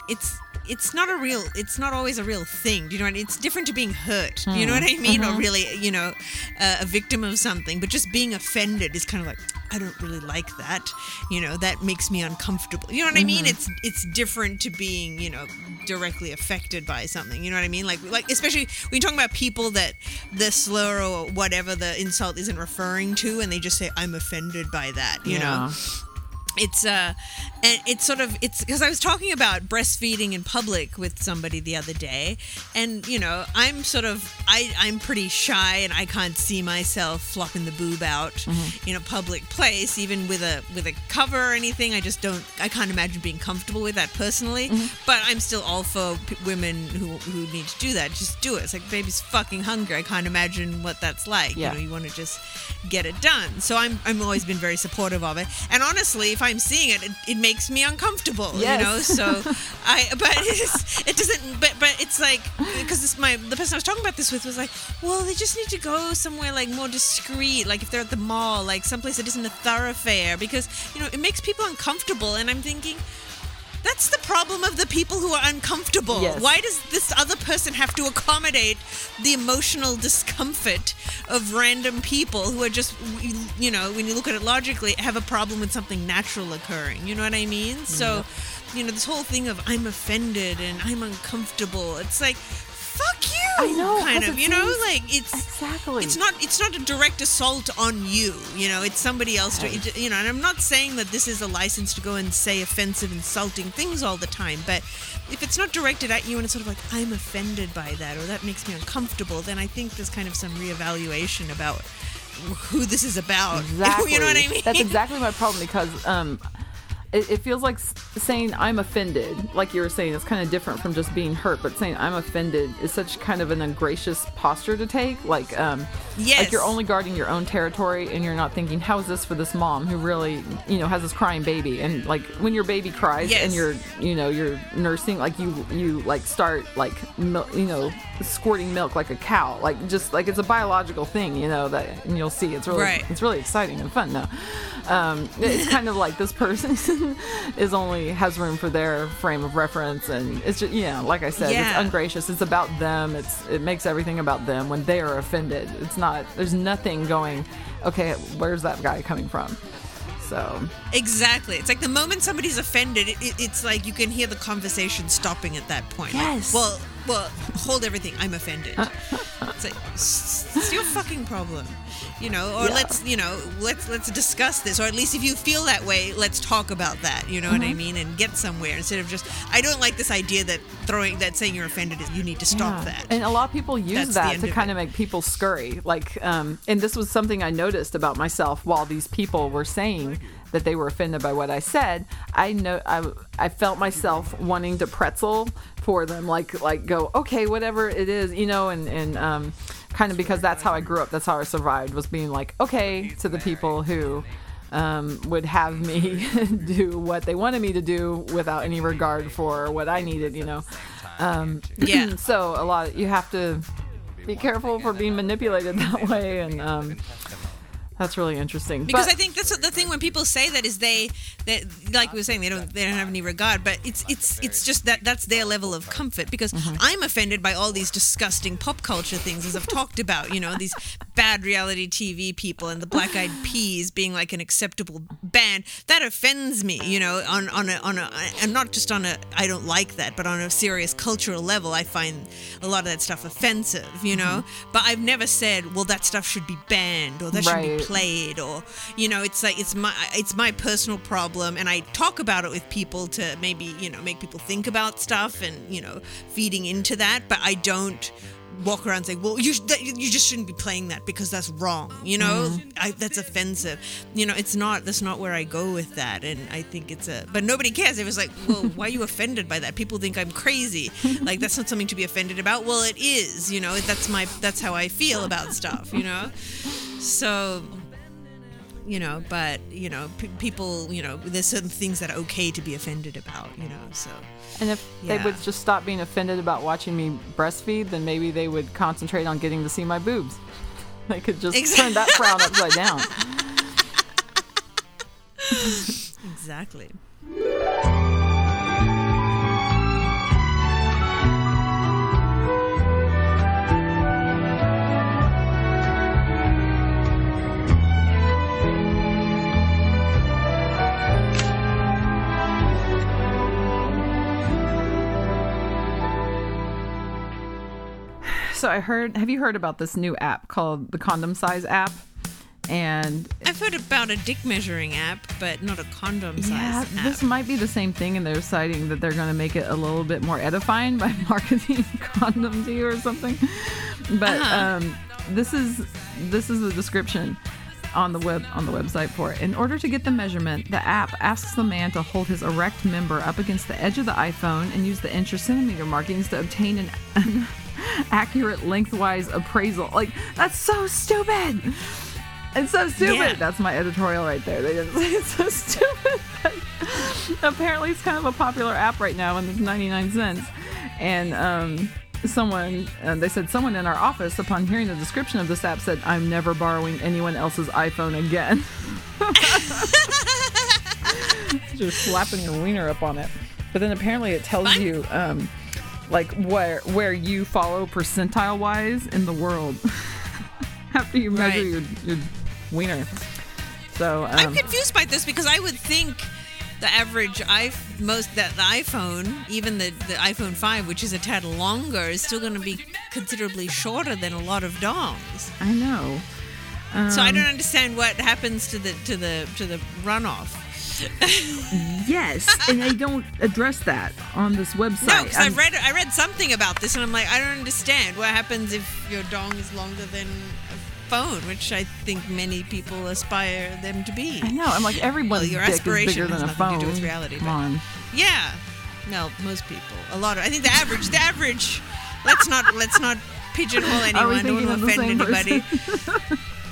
[SPEAKER 3] it's it's not a real it's not always a real thing. Do you know what I mean? It's different to being hurt. Do you know hmm. what I mean? Or mm-hmm. really, you know, uh, a victim of something. But just being offended is kind of like I don't really like that. You know, that makes me uncomfortable. You know what I mean? Mm-hmm. It's it's different to being, you know, directly affected by something. You know what I mean? Like like especially when you're talking about people that the slur or whatever the insult isn't referring to and they just say I'm offended by that, you know
[SPEAKER 4] Yeah.
[SPEAKER 3] It's uh and it's sort of it's because i was talking about breastfeeding in public with somebody the other day and you know i'm sort of i i'm pretty shy and i can't see myself flopping the boob out in a public place even with a with a cover or anything. I just don't i can't imagine being comfortable with that personally but i'm still all for p- women who who need to do that. Just do it. It's like baby's fucking hungry. I can't imagine what that's like.
[SPEAKER 4] Yeah.
[SPEAKER 3] you know you want to just get it done. So i'm i'm always been very supportive of it. And honestly if i'm seeing it it, it makes me uncomfortable
[SPEAKER 4] Yes.
[SPEAKER 3] you know so i but it's, it doesn't but but it's like because this my the person i was talking about this with was like well they just need to go somewhere like more discreet like if they're at the mall like someplace that isn't a thoroughfare because you know it makes people uncomfortable and i'm thinking that's the problem of the people who are uncomfortable.
[SPEAKER 4] Yes.
[SPEAKER 3] Why does this other person have to accommodate the emotional discomfort of random people who are just, you know, when you look at it logically, have a problem with something natural occurring? You know what I mean? So, you know, this whole thing of I'm offended and I'm uncomfortable, it's like, fuck you.
[SPEAKER 4] I know,
[SPEAKER 3] Kind of, you know, like it's.
[SPEAKER 4] exactly.
[SPEAKER 3] It's not. It's not a direct assault on you. You know, it's somebody else. To, you know, and I'm not saying that this is a license to go and say offensive, insulting things all the time. But if it's not directed at you and it's sort of like I'm offended by that or that makes me uncomfortable, then I think there's kind of some reevaluation about who this is about.
[SPEAKER 4] Exactly.
[SPEAKER 3] you know what I mean?
[SPEAKER 4] That's exactly my problem because um, it, it feels like saying I'm offended, like you were saying, it's kind of different from just being hurt. But saying I'm offended is such kind of an ungracious posture to take. Like, um,
[SPEAKER 3] Yes.
[SPEAKER 4] like you're only guarding your own territory, and you're not thinking, how is this for this mom who really, you know, has this crying baby? And like when your baby cries
[SPEAKER 3] Yes.
[SPEAKER 4] and you're, you know, you're nursing, like you, you like start like, mil- you know, squirting milk like a cow, like just like it's a biological thing, you know, that and you'll see it's really,
[SPEAKER 3] Right.
[SPEAKER 4] it's really exciting and fun. No, um, it's kind of like this person is only has room for their frame of reference, and it's just yeah, like I said,
[SPEAKER 3] Yeah.
[SPEAKER 4] it's ungracious. It's about them. It's it makes everything about them when they are offended. It's not. There's nothing going. Okay, where's that guy coming from? So
[SPEAKER 3] Exactly. It's like the moment somebody's offended, it, it, it's like you can hear the conversation stopping at that point. Like,
[SPEAKER 4] Yes.
[SPEAKER 3] well, well, hold everything. I'm offended. it's like it's your fucking problem, you know. Or
[SPEAKER 4] Yeah.
[SPEAKER 3] let's, you know, let's let's discuss this. Or at least if you feel that way, let's talk about that. You know what
[SPEAKER 4] Mm-hmm.
[SPEAKER 3] I mean? And get somewhere instead of just. I don't like this idea that throwing that saying you're offended is you need to stop
[SPEAKER 4] Yeah.
[SPEAKER 3] that.
[SPEAKER 4] And a lot of people use
[SPEAKER 3] That's
[SPEAKER 4] that to
[SPEAKER 3] of
[SPEAKER 4] kind
[SPEAKER 3] it.
[SPEAKER 4] of make people scurry. Like, um, and this was something I noticed about myself while these people were saying that they were offended by what I said, I know I, I felt myself wanting to pretzel for them, like like go okay, whatever it is, you know, and and um, kind of because that's how I grew up. That's how I survived was being like okay to the people who um, would have me do what they wanted me to do without any regard for what I needed, you know. Um,
[SPEAKER 3] Yeah.
[SPEAKER 4] so a lot you have to be careful for being manipulated that way, and um, that's really interesting.
[SPEAKER 3] because
[SPEAKER 4] But-
[SPEAKER 3] I think that's what the thing when people say that is they that like we were saying they don't they don't have any regard but it's it's it's just that that's their level of comfort because
[SPEAKER 4] Mm-hmm.
[SPEAKER 3] I'm offended by all these disgusting pop culture things as I've talked about you know these bad reality TV people and the Black Eyed Peas being like an acceptable band that offends me you know on on a on a and not just on a I don't like that but on a serious cultural level I find a lot of that stuff offensive you know
[SPEAKER 4] Mm-hmm.
[SPEAKER 3] but I've never said well that stuff should be banned or that should be
[SPEAKER 4] Right.
[SPEAKER 3] Played or you know it's like it's my it's my personal problem and i talk about it with people to maybe you know make people think about stuff and you know feeding into that but i don't walk around saying well you that, you just shouldn't be playing that because that's wrong you know? Mm-hmm. I, that's offensive. You know it's not that's not where i go with that and i think it's a but nobody cares. It was like well why are you offended by that? People think i'm crazy. Like that's not something to be offended about. Well it is you know? That's my that's how i feel about stuff you know? So you know but you know p- people you know there's certain things that are okay to be offended about you know so
[SPEAKER 4] And if they would just stop being offended about watching me breastfeed, then maybe they would concentrate on getting to see my boobs. They could just
[SPEAKER 3] Exact-
[SPEAKER 4] turn that frown upside down.
[SPEAKER 3] exactly
[SPEAKER 4] So I heard. Have you heard about this new app called the Condom Size app? And
[SPEAKER 3] i've heard about a dick measuring app but not a condom size
[SPEAKER 4] yeah,
[SPEAKER 3] app
[SPEAKER 4] this might be the same thing, and they're citing that they're going to make it a little bit more edifying by marketing condom to you or something. But
[SPEAKER 3] Uh-huh.
[SPEAKER 4] um, this is this is the description on the web on the website for it. In order to get the measurement, the app asks the man to hold his erect member up against the edge of the iPhone and use the inch or centimeter markings to obtain an, an accurate lengthwise appraisal. Like that's so stupid. It's so stupid.
[SPEAKER 3] Yeah.
[SPEAKER 4] That's my editorial right there. They didn't say it's so stupid. Apparently, it's kind of a popular app right now, and it's 99 cents. And um, someone, uh, they said someone in our office, upon hearing the description of this app, said, "I'm never borrowing anyone else's iPhone again." Just slapping your wiener up on it. But then apparently, it tells
[SPEAKER 3] Fine.
[SPEAKER 4] you. Um, like where where you follow percentile wise in the world after you measure
[SPEAKER 3] Right.
[SPEAKER 4] your, your wiener. So um,
[SPEAKER 3] i'm confused by this because i would think the average i most that the iphone even the, the iphone 5 which is a tad longer is still going to be considerably shorter than a lot of dongs
[SPEAKER 4] I know.
[SPEAKER 3] so
[SPEAKER 4] Um,
[SPEAKER 3] i don't understand what happens to the to the to the runoff
[SPEAKER 4] Yes, and they don't address that on this website.
[SPEAKER 3] No, because I read I read something about this, and I'm like, I don't understand what happens if your dong is longer than a phone, which I think many people aspire them to be.
[SPEAKER 4] I know. I'm like everyone's
[SPEAKER 3] Well, your
[SPEAKER 4] dick is
[SPEAKER 3] aspiration
[SPEAKER 4] bigger
[SPEAKER 3] has
[SPEAKER 4] than a
[SPEAKER 3] nothing to
[SPEAKER 4] phone.
[SPEAKER 3] do with reality,
[SPEAKER 4] Come
[SPEAKER 3] but-
[SPEAKER 4] on.
[SPEAKER 3] Yeah, no, most people, a lot of. I think the average, the average. Let's not let's not pigeonhole anyone. Don't want to offend anybody.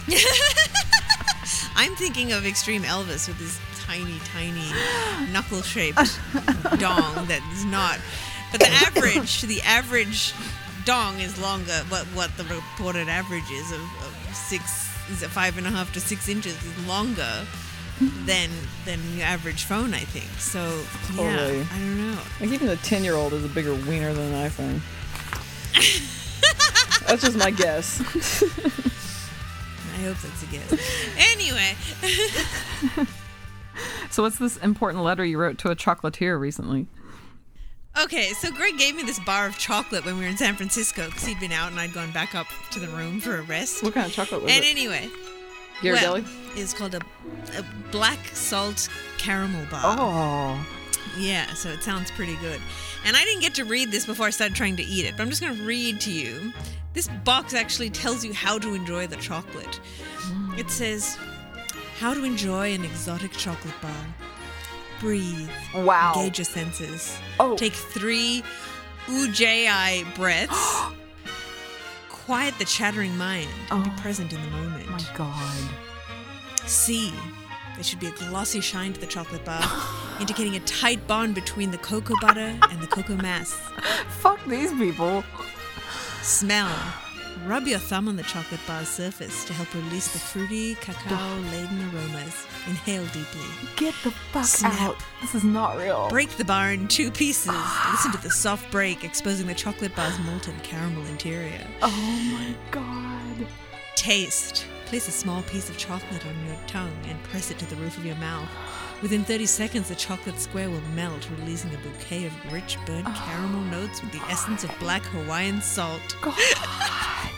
[SPEAKER 3] I'm thinking of Extreme Elvis with his tiny, tiny knuckle-shaped dong that is not. But the average, the average dong is longer. What what the reported average is of, of six, is it five and a half to six inches is longer than than your average phone. I think so.
[SPEAKER 4] Totally.
[SPEAKER 3] Yeah, I don't know.
[SPEAKER 4] Like even a ten year old is a bigger wiener than an iPhone. That's just my guess.
[SPEAKER 3] I hope that's a guess. Anyway,
[SPEAKER 4] So what's this important letter you wrote to a chocolatier recently?
[SPEAKER 3] okay. So Greg gave me this bar of chocolate when we were in San Francisco because he'd been out and I'd gone back up to the room for a rest.
[SPEAKER 4] What kind of chocolate was
[SPEAKER 3] And
[SPEAKER 4] it?
[SPEAKER 3] And anyway,
[SPEAKER 4] Ghirardelli?
[SPEAKER 3] well, it's called a, a black salt caramel bar.
[SPEAKER 4] oh.
[SPEAKER 3] Yeah, so it sounds pretty good. And I didn't get to read this before I started trying to eat it, but I'm just going to read to you. This box actually tells you how to enjoy the chocolate. It says, How to enjoy an exotic chocolate bar. Breathe.
[SPEAKER 4] Wow.
[SPEAKER 3] Engage your senses.
[SPEAKER 4] Oh.
[SPEAKER 3] Take three ujjayi breaths. Quiet the chattering mind and be
[SPEAKER 4] Oh.
[SPEAKER 3] present in the moment.
[SPEAKER 4] My God.
[SPEAKER 3] C. There should be a glossy shine to the chocolate bar, indicating a tight bond between the cocoa butter and the cocoa mass.
[SPEAKER 4] Fuck these people.
[SPEAKER 3] Smell. Rub your thumb on the chocolate bar's surface to help release the fruity, cacao laden aromas. Inhale deeply.
[SPEAKER 4] Get the fuck
[SPEAKER 3] Snap.
[SPEAKER 4] out. This is not real.
[SPEAKER 3] Break the bar in two pieces. Ah. Listen to the soft break, exposing the chocolate bar's molten caramel interior.
[SPEAKER 4] Oh my God.
[SPEAKER 3] Taste. Place a small piece of chocolate on your tongue and press it to the roof of your mouth. Within 30 seconds, the chocolate square will melt, releasing a bouquet of rich burnt ah. caramel notes with the essence of black Hawaiian salt.
[SPEAKER 4] God.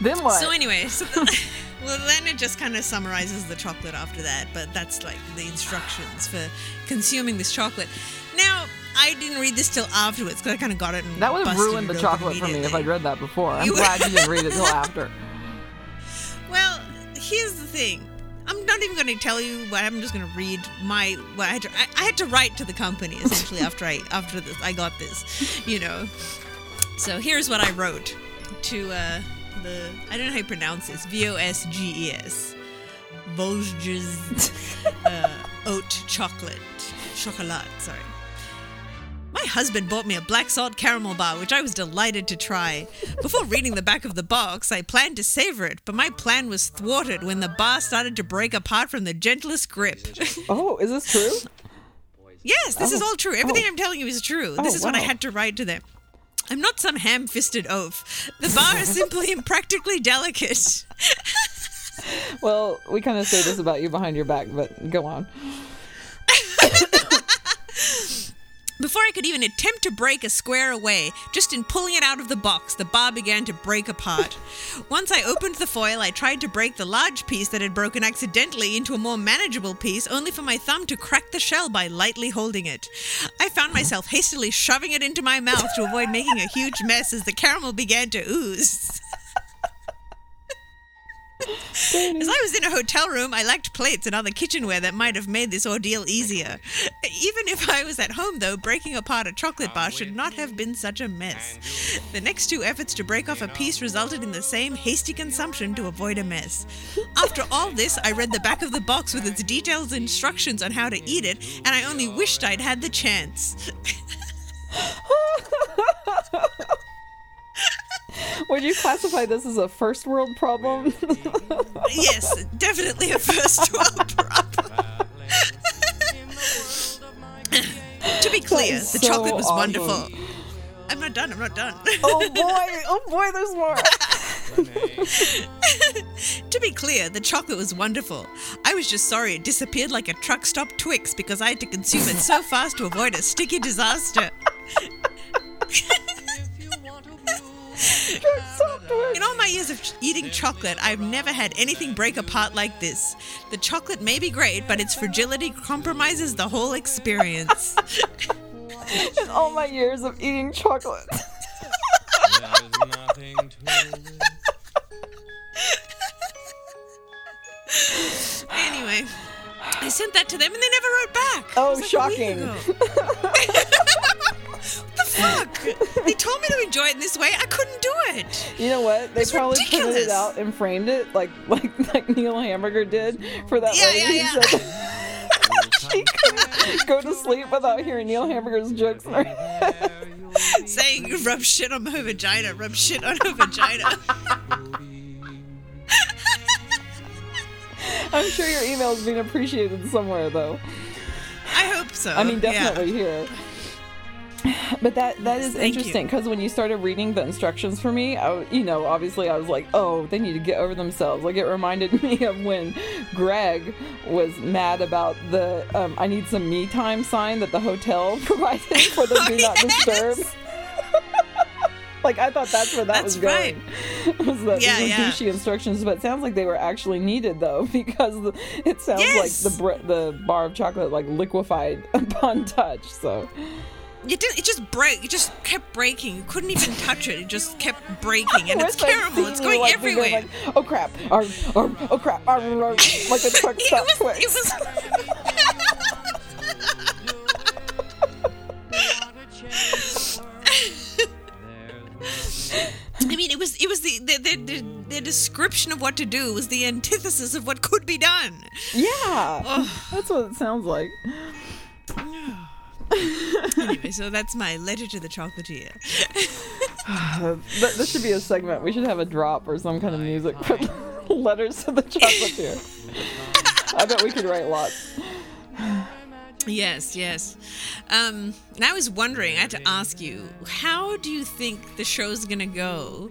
[SPEAKER 4] then what?
[SPEAKER 3] So anyway, so the, well then it just kind of summarizes the chocolate after that, but that's like the instructions for consuming this chocolate. Now I didn't read this till afterwards because I kind of got it. And
[SPEAKER 4] that would have ruined the chocolate for me if. I'd read that before. I'm
[SPEAKER 3] You-
[SPEAKER 4] glad you didn't read it till after.
[SPEAKER 3] Well, here's the thing. I'm not even going to tell you what I'm just going to read my what I had to I, I had to write to the company essentially after I after this I got this, you know. So here's what I wrote to uh, the I don't know how you pronounce this V O S G E S Vosges uh, oat chocolate chocolat. Sorry. My husband bought me a black salt caramel bar, which I was delighted to try. Before reading the back of the box, I planned to savor it, but my plan was thwarted when the bar started to break apart from the gentlest grip.
[SPEAKER 4] Oh, is this true?
[SPEAKER 3] yes, this is
[SPEAKER 4] Oh.
[SPEAKER 3] all true. Everything
[SPEAKER 4] Oh.
[SPEAKER 3] I'm telling you is true.
[SPEAKER 4] Oh,
[SPEAKER 3] This is what I had to write to them. I'm not some ham fisted oaf. The bar is simply impractically delicate.
[SPEAKER 4] Well, we kind of say this about you behind your back, but go on.
[SPEAKER 3] Before I could even attempt to break a square away, just in pulling it out of the box, the bar began to break apart. Once I opened the foil, I tried to break the large piece that had broken accidentally into a more manageable piece, only for my thumb to crack the shell by lightly holding it. I found myself hastily shoving it into my mouth to avoid making a huge mess as the caramel began to ooze. As I was in a hotel room, I lacked plates and other kitchenware that might have made this ordeal easier. Even if I was at home, though, breaking apart a chocolate bar should not have been such a mess. The next two efforts to break off a piece resulted in the same hasty consumption to avoid a mess. After all this, I read the back of the box with its detailed instructions on how to eat it, and I only wished I'd had the chance.
[SPEAKER 4] Would you classify this as a first world problem?
[SPEAKER 3] yes, definitely a first world problem. to be clear, the
[SPEAKER 4] so
[SPEAKER 3] chocolate was
[SPEAKER 4] awesome.
[SPEAKER 3] wonderful. I'm not done. I'm not done.
[SPEAKER 4] oh boy! Oh boy! There's more.
[SPEAKER 3] to be clear, the chocolate was wonderful. I was just sorry it disappeared like a truck stop Twix because I had to consume it so fast to avoid a sticky disaster. In all my years of eating chocolate, I've never had anything break apart like this. The chocolate may be great, but its fragility compromises the whole experience.
[SPEAKER 4] In all my years of eating chocolate.
[SPEAKER 3] anyway, I sent that to them and they never wrote back.
[SPEAKER 4] Oh,
[SPEAKER 3] like
[SPEAKER 4] shocking.
[SPEAKER 3] what the fuck? They told me to enjoy it in this way. I couldn't do it.
[SPEAKER 4] You know what? They
[SPEAKER 3] It's
[SPEAKER 4] probably printed it out and framed it like like like Neil Hamburger did for that
[SPEAKER 3] Yeah,
[SPEAKER 4] lady
[SPEAKER 3] yeah, yeah.
[SPEAKER 4] said she couldn't go to sleep without hearing Neil Hamburger's jokes in her head.
[SPEAKER 3] Saying rub shit on my vagina, rub shit on her vagina.
[SPEAKER 4] I'm sure your email is being appreciated somewhere though.
[SPEAKER 3] I hope so.
[SPEAKER 4] I mean,
[SPEAKER 3] yeah.
[SPEAKER 4] definitely here. But that that is
[SPEAKER 3] Thank
[SPEAKER 4] interesting because when you started reading the instructions for me, I, you know, obviously I was like, oh, they need to get over themselves. Like it reminded me of when Greg was mad about the um, "I need some me time" sign that the hotel provided for the
[SPEAKER 3] Oh,
[SPEAKER 4] "Do not
[SPEAKER 3] yes.
[SPEAKER 4] disturb." like I thought that's where that
[SPEAKER 3] That's
[SPEAKER 4] was going. was that
[SPEAKER 3] Yeah,
[SPEAKER 4] were
[SPEAKER 3] yeah.
[SPEAKER 4] douchey instructions? But it sounds like they were actually needed though, because the, it sounds
[SPEAKER 3] Yes.
[SPEAKER 4] like the bre- the bar of chocolate like liquefied upon touch. So.
[SPEAKER 3] It did. It just broke. It just kept breaking. You couldn't even touch it. It just kept breaking, and it's terrible. It's going
[SPEAKER 4] like,
[SPEAKER 3] everywhere.
[SPEAKER 4] like, oh crap! Arr, arr, oh crap! Arr, arr, like a truck
[SPEAKER 3] it
[SPEAKER 4] stop
[SPEAKER 3] was.
[SPEAKER 4] quick.
[SPEAKER 3] It was. I mean, it was it was the the, the the the description of what to do was the antithesis of what could be done.
[SPEAKER 4] Yeah, that's what it sounds like.
[SPEAKER 3] Anyway, so that's my letter to the chocolatier.
[SPEAKER 4] This should be a segment. We should have a drop or some kind of music for letters to the chocolatier. I bet we could write lots.
[SPEAKER 3] Yes, yes. Um, and I was wondering, I had to ask you, how do you think the show's gonna go?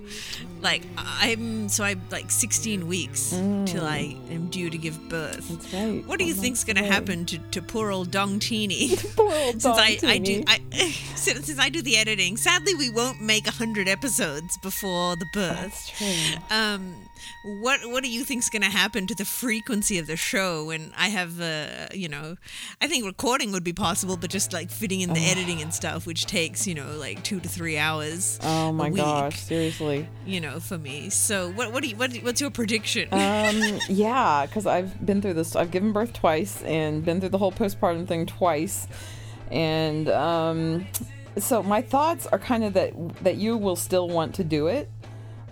[SPEAKER 3] Like, I'm so I'm like 16 weeks till I am due to give birth.
[SPEAKER 4] That's right.
[SPEAKER 3] What do you
[SPEAKER 4] Oh,
[SPEAKER 3] think's gonna
[SPEAKER 4] right.
[SPEAKER 3] happen to, to poor old Dong Teeny?
[SPEAKER 4] Poor old
[SPEAKER 3] since I,
[SPEAKER 4] Dong
[SPEAKER 3] I do I since, since I do the editing. Sadly, we won't make hundred episodes before the birth.
[SPEAKER 4] That's true.
[SPEAKER 3] Um, what what do you think's gonna happen to the frequency of the show when I have uh, you know, I think recording would be possible, but just like fitting in the editing and stuff, which takes you know like two to three hours.
[SPEAKER 4] Oh my
[SPEAKER 3] a week,
[SPEAKER 4] gosh, seriously.
[SPEAKER 3] You know, for me. So what what do you, what what's your prediction?
[SPEAKER 4] Um, yeah, because I've been through this. I've given birth twice and been through the whole postpartum thing twice, and um, so my thoughts are kind of that that you will still want to do it.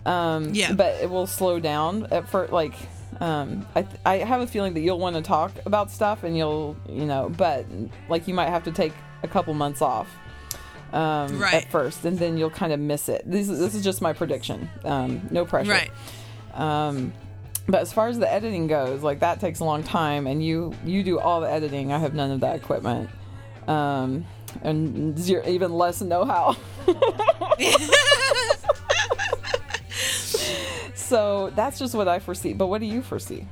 [SPEAKER 4] Um,
[SPEAKER 3] Yeah.
[SPEAKER 4] But it will slow down at first. Like, um, I I have a feeling that you'll want to talk about stuff and you'll you know, but like you might have to take a couple months off. Um,
[SPEAKER 3] Right.
[SPEAKER 4] At first, and then you'll kind of miss it. This is this is just my prediction. Um, no pressure.
[SPEAKER 3] right.
[SPEAKER 4] Um, but as far as the editing goes, like that takes a long time, and you you do all the editing. I have none of that equipment, um, and zero, even less know-how. so that's just what I foresee. But what do you foresee?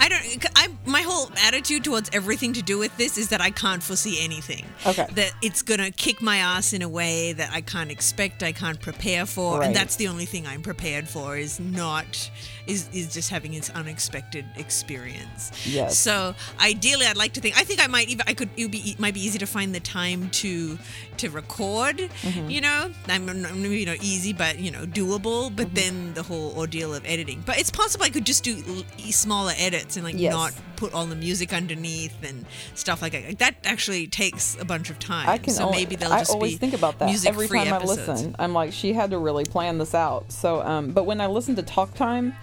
[SPEAKER 3] I don't. I my whole attitude towards everything to do with this is that I can't foresee anything.
[SPEAKER 4] Okay.
[SPEAKER 3] That it's gonna kick my ass in a way that I can't expect. I can't prepare for,
[SPEAKER 4] Right.
[SPEAKER 3] and that's the only thing I'm prepared for. Is not is is just having this unexpected experience.
[SPEAKER 4] Yes.
[SPEAKER 3] So ideally, I'd like to think. I think I might even. I could. It would be. It might be easy to find the time to to record.
[SPEAKER 4] Mm-hmm.
[SPEAKER 3] You know, I'm, I'm maybe not easy, but you know, doable. But
[SPEAKER 4] Mm-hmm.
[SPEAKER 3] then the whole ordeal of editing. But it's possible I could just do l- smaller edits and like
[SPEAKER 4] Yes.
[SPEAKER 3] not put all the music underneath and stuff like that. Like, that actually takes a bunch of time.
[SPEAKER 4] I can.
[SPEAKER 3] so
[SPEAKER 4] only,
[SPEAKER 3] maybe they'll
[SPEAKER 4] I
[SPEAKER 3] just
[SPEAKER 4] always
[SPEAKER 3] be
[SPEAKER 4] think about that every time
[SPEAKER 3] episodes.
[SPEAKER 4] I listen. I'm like, she had to really plan this out. So, um, but when I listen to Talk Time,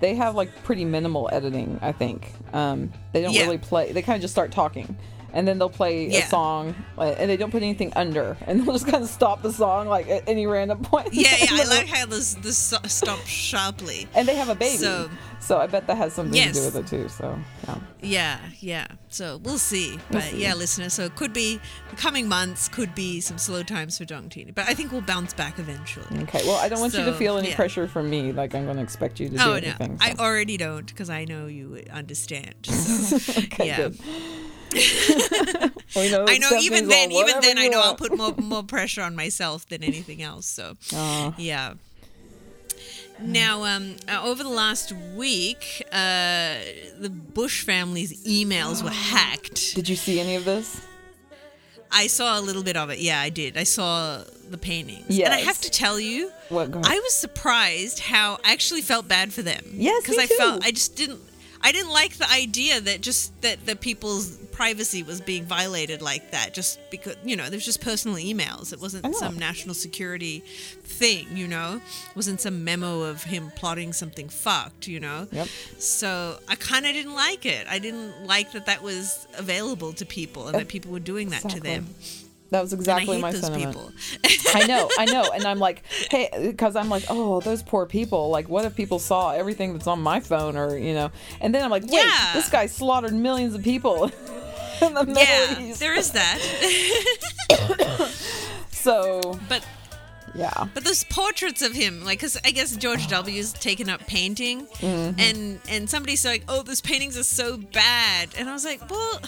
[SPEAKER 4] they have like pretty minimal editing. I think um, they don't
[SPEAKER 3] Yeah.
[SPEAKER 4] really play. They kind of just start talking, and then they'll play
[SPEAKER 3] Yeah.
[SPEAKER 4] a song, and they don't put anything under, and they'll just kind of stop the song like at any random point.
[SPEAKER 3] Yeah, yeah. I like how this this so- stopped sharply.
[SPEAKER 4] And they have a baby,
[SPEAKER 3] So-
[SPEAKER 4] so, I bet that has something to do with it too. So, yeah.
[SPEAKER 3] Yeah, yeah. So we'll see. But
[SPEAKER 4] see.
[SPEAKER 3] yeah, listeners. So it could be the coming months, could be some slow times for Dong Tini. But I think we'll bounce back eventually.
[SPEAKER 4] Okay. Well, I don't want you to feel any
[SPEAKER 3] yeah.
[SPEAKER 4] pressure from me. Like I'm going to expect you to do
[SPEAKER 3] Oh no,
[SPEAKER 4] anything.
[SPEAKER 3] I already don't because I know you understand. So,
[SPEAKER 4] okay,
[SPEAKER 3] yeah.
[SPEAKER 4] good. We know
[SPEAKER 3] I know even then, even then, I know I'll put more more pressure on myself than anything else. So yeah. Now, um, uh, over the last week, uh, the Bush family's emails were hacked.
[SPEAKER 4] Did you see any of this?
[SPEAKER 3] I saw a little bit of it. Yeah, I did. I saw the paintings. And I have to tell you,
[SPEAKER 4] What.
[SPEAKER 3] I was surprised how I actually felt bad for them.
[SPEAKER 4] Yes,
[SPEAKER 3] because I felt. I just didn't. I didn't like the idea that just that the people's privacy was being violated like that. Just because you know, there's just personal emails. It wasn't some national security thing. You know, it wasn't some memo of him plotting something fucked. You know.
[SPEAKER 4] Yep.
[SPEAKER 3] So I kind of didn't like it. I didn't like that that was available to people and that people were doing that to them.
[SPEAKER 4] That was exactly my sentiment.
[SPEAKER 3] people.
[SPEAKER 4] I know, I know, and I'm like, hey, because I'm like, oh, those poor people. Like, what if people saw everything that's on my phone, or you know? And then I'm like, wait,
[SPEAKER 3] Yeah.
[SPEAKER 4] this guy slaughtered millions of people in the Middle
[SPEAKER 3] yeah,
[SPEAKER 4] East.
[SPEAKER 3] there is that.
[SPEAKER 4] So
[SPEAKER 3] but
[SPEAKER 4] yeah,
[SPEAKER 3] but those portraits of him, like, cause I guess George W.'s taken up painting,
[SPEAKER 4] Mm-hmm.
[SPEAKER 3] and and somebody's like, oh, those paintings are so bad, and I was like, well.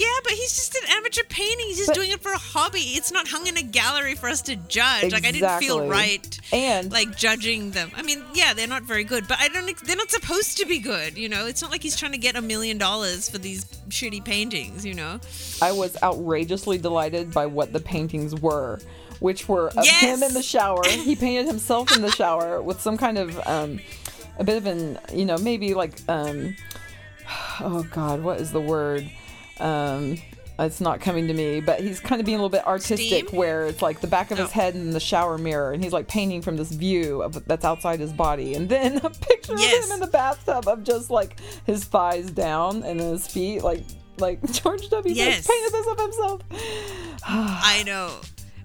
[SPEAKER 5] Yeah, but he's just an amateur painting. He's just
[SPEAKER 4] But-
[SPEAKER 5] doing it for a hobby. It's not hung in a gallery for us to judge. Like I didn't feel right,
[SPEAKER 4] And-
[SPEAKER 5] like judging them. I mean, yeah, they're not very good, but I don't. They're not supposed to be good. You know, it's not like he's trying to get a million dollars for these shitty paintings. You know.
[SPEAKER 4] I was outrageously delighted by what the paintings were, which were of
[SPEAKER 5] Yes!
[SPEAKER 4] him in the shower. He painted himself in the shower with some kind of um, a bit of an, you know, maybe like um, oh god, what is the word? Um, it's not coming to me, but he's kind of being a little bit artistic,
[SPEAKER 5] Steam?
[SPEAKER 4] where it's like the back of his
[SPEAKER 5] Oh.
[SPEAKER 4] head in the shower mirror, and he's like painting from this view of that's outside his body, and then a picture
[SPEAKER 5] Yes.
[SPEAKER 4] of him in the bathtub of just like his thighs down and his feet, like like George W.
[SPEAKER 5] Yes.
[SPEAKER 4] painted this of himself.
[SPEAKER 5] I know.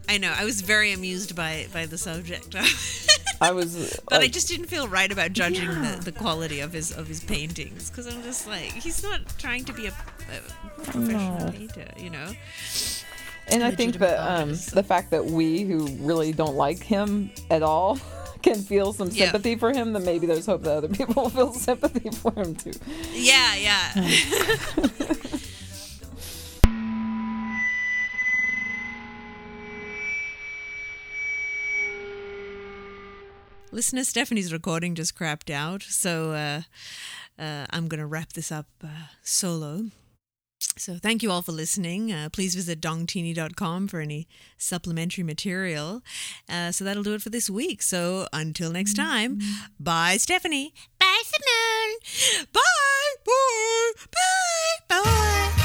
[SPEAKER 5] I know. I was very amused by by the subject.
[SPEAKER 4] I was,
[SPEAKER 5] But I just didn't feel right about judging the, the quality of his of his paintings because I'm just like he's not trying to be a, a professional painter, you know.
[SPEAKER 4] and I think that um, the fact that we who really don't like him at all can feel some
[SPEAKER 5] Yeah.
[SPEAKER 4] sympathy for him, then maybe there's hope that other people will feel sympathy for him too.
[SPEAKER 5] Yeah, yeah. Listener Stephanie's recording just crapped out, so uh, uh, I'm going to wrap this up uh, solo. So thank you all for listening. Uh, please visit dongtini.com for any supplementary material. Uh, so that'll do it for this week. So until next time, bye, Stephanie. Bye, Simone. Bye. Bye. Bye. Bye.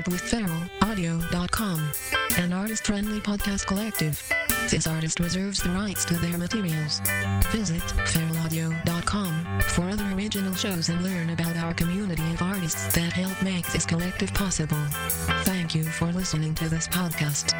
[SPEAKER 6] Partnership with feralaudio.com. an artist friendly podcast collective. This artist reserves the rights to their materials. Visit feralaudio.com for other original shows and learn about our community of artists that help make this collective possible. Thank you for listening to this podcast.